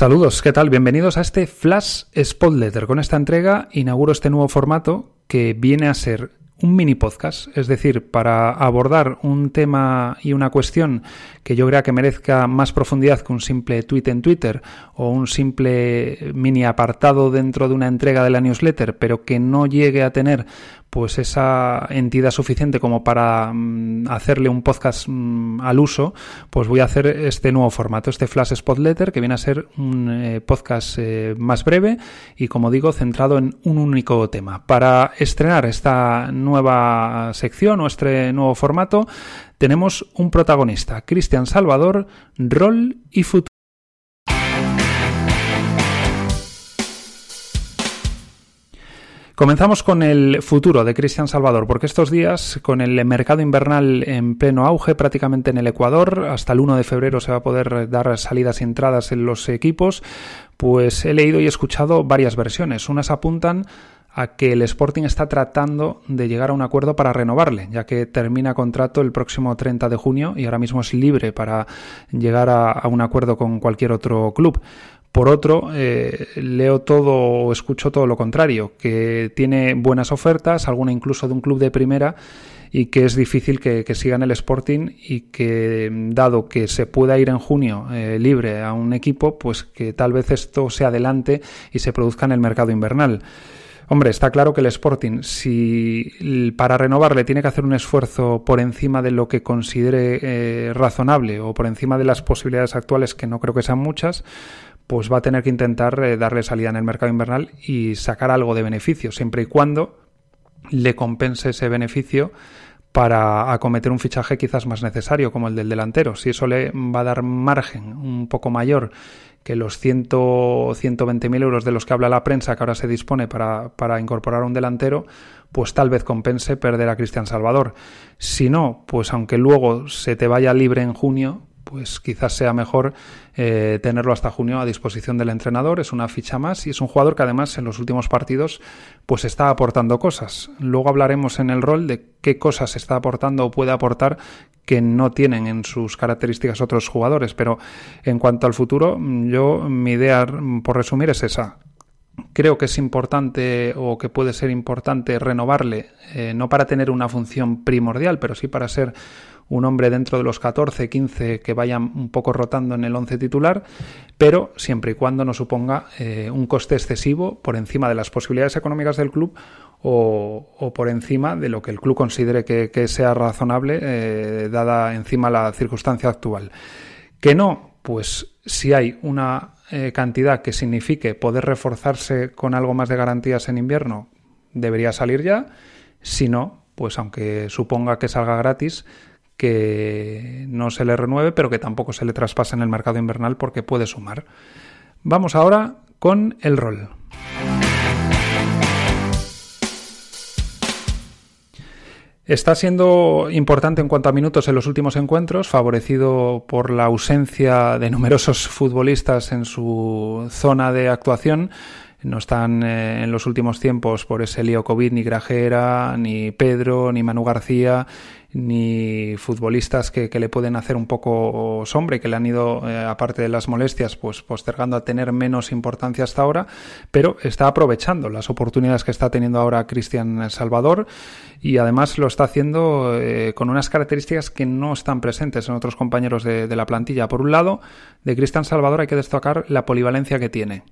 Saludos, ¿qué tal? Bienvenidos a este Flash Spotletter. Con esta entrega inauguro este nuevo formato que viene a ser un mini podcast, es decir, para abordar un tema y una cuestión que yo crea que merezca más profundidad que un simple tweet en Twitter o un simple mini apartado dentro de una entrega de la newsletter, pero que no llegue a tener pues esa entidad suficiente como para mm, hacerle un podcast mm, al uso, pues voy a hacer este nuevo formato, este Flash Spotletter, que viene a ser un eh, podcast eh, más breve y, como digo, centrado en un único tema. Para estrenar esta nueva sección o este nuevo formato, tenemos un protagonista, Cristian Salvador, rol y futuro. Comenzamos con el futuro de Cristian Salvador, porque estos días, con el mercado invernal en pleno auge prácticamente en el Ecuador, hasta el 1 de febrero se va a poder dar salidas y entradas en los equipos, pues he leído y escuchado varias versiones. Unas apuntan a que el Sporting está tratando de llegar a un acuerdo para renovarle, ya que termina contrato el próximo 30 de junio y ahora mismo es libre para llegar a, un acuerdo con cualquier otro club. Por otro, eh, leo todo o escucho todo lo contrario, que tiene buenas ofertas, alguna incluso de un club de primera, y que es difícil que, que sigan el Sporting y que, dado que se pueda ir en junio eh, libre a un equipo, pues que tal vez esto se adelante y se produzca en el mercado invernal. Hombre, está claro que el Sporting, si para renovarle tiene que hacer un esfuerzo por encima de lo que considere eh, razonable o por encima de las posibilidades actuales, que no creo que sean muchas, pues va a tener que intentar eh, darle salida en el mercado invernal y sacar algo de beneficio, siempre y cuando le compense ese beneficio para acometer un fichaje quizás más necesario como el del delantero. Si eso le va a dar margen un poco mayor que los 100, 120 mil euros de los que habla la prensa que ahora se dispone para, para incorporar un delantero, pues tal vez compense perder a Cristian Salvador. Si no, pues aunque luego se te vaya libre en junio, pues quizás sea mejor eh, tenerlo hasta junio a disposición del entrenador. Es una ficha más y es un jugador que además en los últimos partidos pues está aportando cosas. Luego hablaremos en el rol de qué cosas está aportando o puede aportar que no tienen en sus características otros jugadores. Pero en cuanto al futuro, yo mi idea, por resumir, es esa creo que es importante o que puede ser importante renovarle, eh, no para tener una función primordial, pero sí para ser un hombre dentro de los 14, 15 que vayan un poco rotando en el 11 titular, pero siempre y cuando no suponga eh, un coste excesivo por encima de las posibilidades económicas del club o, por encima de lo que el club considere que, sea razonable, eh, dada encima la circunstancia actual. Que no, pues si hay una eh, cantidad que signifique poder reforzarse con algo más de garantías en invierno, debería salir ya. Si no, pues aunque suponga que salga gratis, que no se le renueve, pero que tampoco se le traspase en el mercado invernal porque puede sumar. Vamos ahora con el rol. Está siendo importante en cuanto a minutos en los últimos encuentros, favorecido por la ausencia de numerosos futbolistas en su zona de actuación. No están eh, en los últimos tiempos por ese lío COVID ni Grajera, ni Pedro, ni Manu García, ni futbolistas que, le pueden hacer un poco sombra y que le han ido, eh, aparte de las molestias, pues postergando a tener menos importancia hasta ahora, pero está aprovechando las oportunidades que está teniendo ahora Cristian Salvador y además lo está haciendo eh, con unas características que no están presentes en otros compañeros de, de la plantilla. Por un lado, de Cristian Salvador hay que destacar la polivalencia que tiene.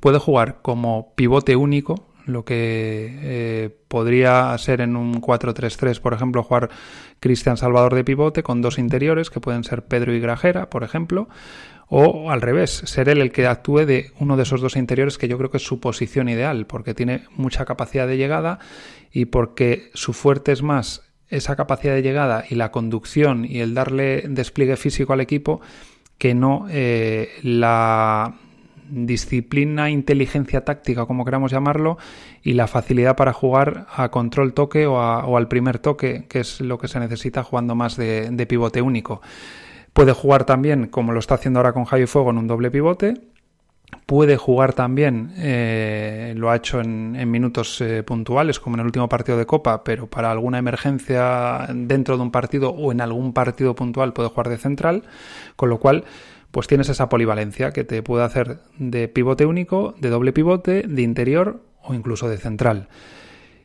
Puede jugar como pivote único, lo que eh, podría ser en un 4-3-3, por ejemplo, jugar Cristian Salvador de pivote con dos interiores, que pueden ser Pedro y Grajera, por ejemplo, o al revés, ser él el que actúe de uno de esos dos interiores, que yo creo que es su posición ideal, porque tiene mucha capacidad de llegada y porque su fuerte es más esa capacidad de llegada y la conducción y el darle despliegue físico al equipo que no eh, la disciplina, inteligencia táctica, como queramos llamarlo, y la facilidad para jugar a control toque o, al primer toque, que es lo que se necesita jugando más de, pivote único. Puede jugar también, como lo está haciendo ahora con Javi Fuego, en un doble pivote. Puede jugar también, eh, lo ha hecho en, minutos eh, puntuales, como en el último partido de Copa, pero para alguna emergencia dentro de un partido o en algún partido puntual puede jugar de central, con lo cual pues tienes esa polivalencia que te puede hacer de pivote único, de doble pivote, de interior o incluso de central.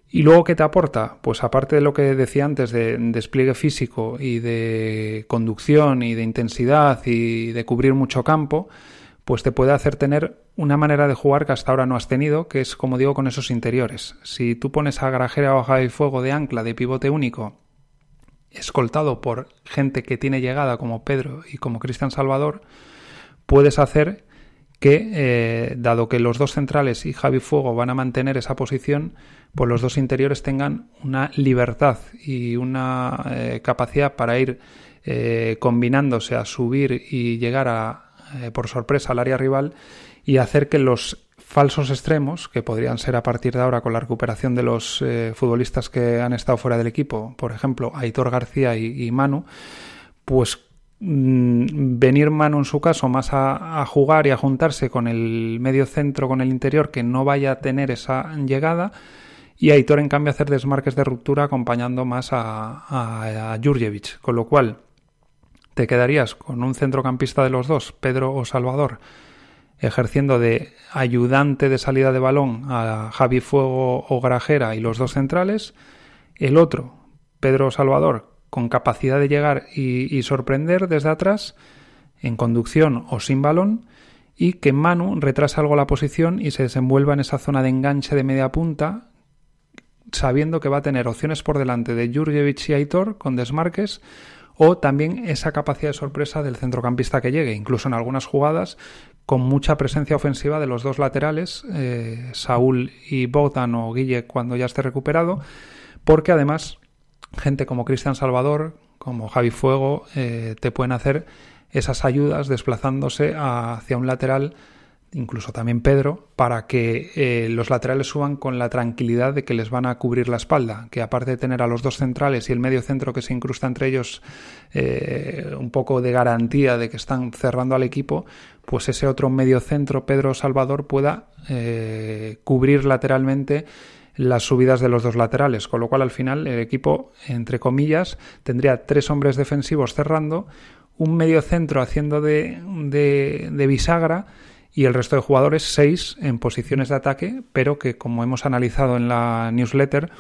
¿Y luego qué te aporta? Pues aparte de lo que decía antes de despliegue físico y de conducción y de intensidad y de cubrir mucho campo, pues te puede hacer tener una manera de jugar que hasta ahora no has tenido, que es como digo con esos interiores. Si tú pones a Grajera o a Fuego de ancla de pivote único, escoltado por gente que tiene llegada como Pedro y como Cristian Salvador, puedes hacer que, eh, dado que los dos centrales y Javi Fuego van a mantener esa posición, pues los dos interiores tengan una libertad y una eh, capacidad para ir eh, combinándose a subir y llegar a, por sorpresa al área rival y hacer que los falsos extremos, que podrían ser a partir de ahora con la recuperación de los futbolistas que han estado fuera del equipo, por ejemplo, Aitor García y, Manu, pues Mm, venir mano en su caso más a, jugar y a juntarse con el medio centro, con el interior, que no vaya a tener esa llegada. Y Aitor, en cambio, hacer desmarques de ruptura acompañando más a, a, Jurjevic. Con lo cual, te quedarías con un centrocampista de los dos, Pedro o Salvador, ejerciendo de ayudante de salida de balón a Javi Fuego o Grajera y los dos centrales. El otro, Pedro Salvador, con capacidad de llegar y, sorprender desde atrás, en conducción o sin balón, y que Manu retrase algo la posición y se desenvuelva en esa zona de enganche de media punta, sabiendo que va a tener opciones por delante de Jurjevic y Aitor con desmarques, o también esa capacidad de sorpresa del centrocampista que llegue, incluso en algunas jugadas con mucha presencia ofensiva de los dos laterales, eh, Saúl y Bogdan o Guille cuando ya esté recuperado, porque además gente como Cristian Salvador, como Javi Fuego, eh, te pueden hacer esas ayudas desplazándose hacia un lateral, incluso también Pedro, para que eh, los laterales suban con la tranquilidad de que les van a cubrir la espalda, que aparte de tener a los dos centrales y el medio centro que se incrusta entre ellos eh, un poco de garantía de que están cerrando al equipo, pues ese otro medio centro, Pedro Salvador, pueda cubrir lateralmente las subidas de los dos laterales, con lo cual al final el equipo, entre comillas, tendría tres hombres defensivos cerrando, un medio centro haciendo de, de, bisagra y el resto de jugadores seis en posiciones de ataque, pero que como hemos analizado en la newsletter,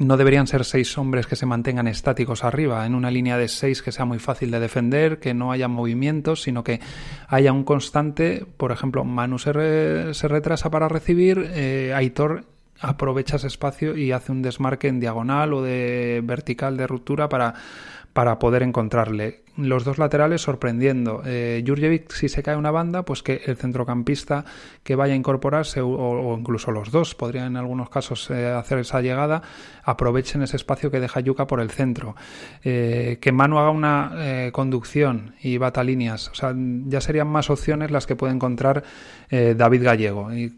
no deberían ser seis hombres que se mantengan estáticos arriba, en una línea de seis que sea muy fácil de defender, que no haya movimientos, sino que haya un constante, por ejemplo, Manu se, retrasa para recibir, eh, Aitor aprovecha ese espacio y hace un desmarque en diagonal o de vertical de ruptura para, para poder encontrarle. Los dos laterales sorprendiendo. Eh, Jurjevic, si se cae una banda, pues que el centrocampista que vaya a incorporarse, o, incluso los dos, podrían en algunos casos eh, hacer esa llegada, aprovechen ese espacio que deja Yuca por el centro. Eh, que Manu haga una eh, conducción y bata líneas. O sea, ya serían más opciones las que puede encontrar David Gallego. Y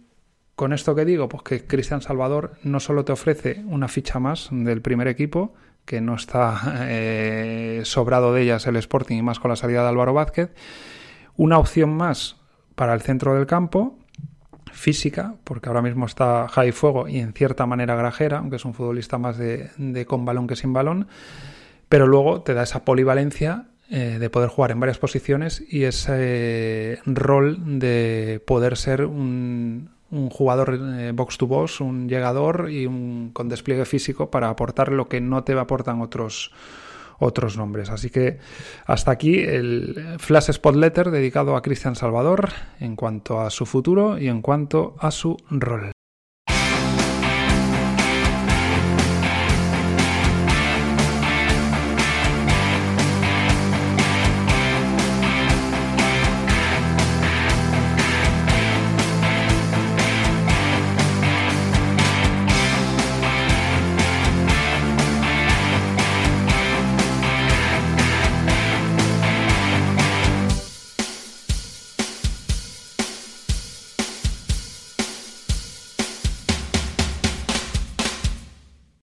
con esto que digo, pues que Cristian Salvador no solo te ofrece una ficha más del primer equipo, que no está eh, sobrado de ellas el Sporting y más con la salida de Álvaro Vázquez, una opción más para el centro del campo, física, porque ahora mismo está Jai Fuego y en cierta manera Grajera, aunque es un futbolista más de, con balón que sin balón, pero luego te da esa polivalencia eh, de poder jugar en varias posiciones y ese rol de poder ser un, un jugador eh, box to box, un llegador y un con despliegue físico para aportar lo que no te aportan otros otros nombres. Así que hasta aquí el Flash Spot Letter dedicado a Cristian Salvador en cuanto a su futuro y en cuanto a su rol.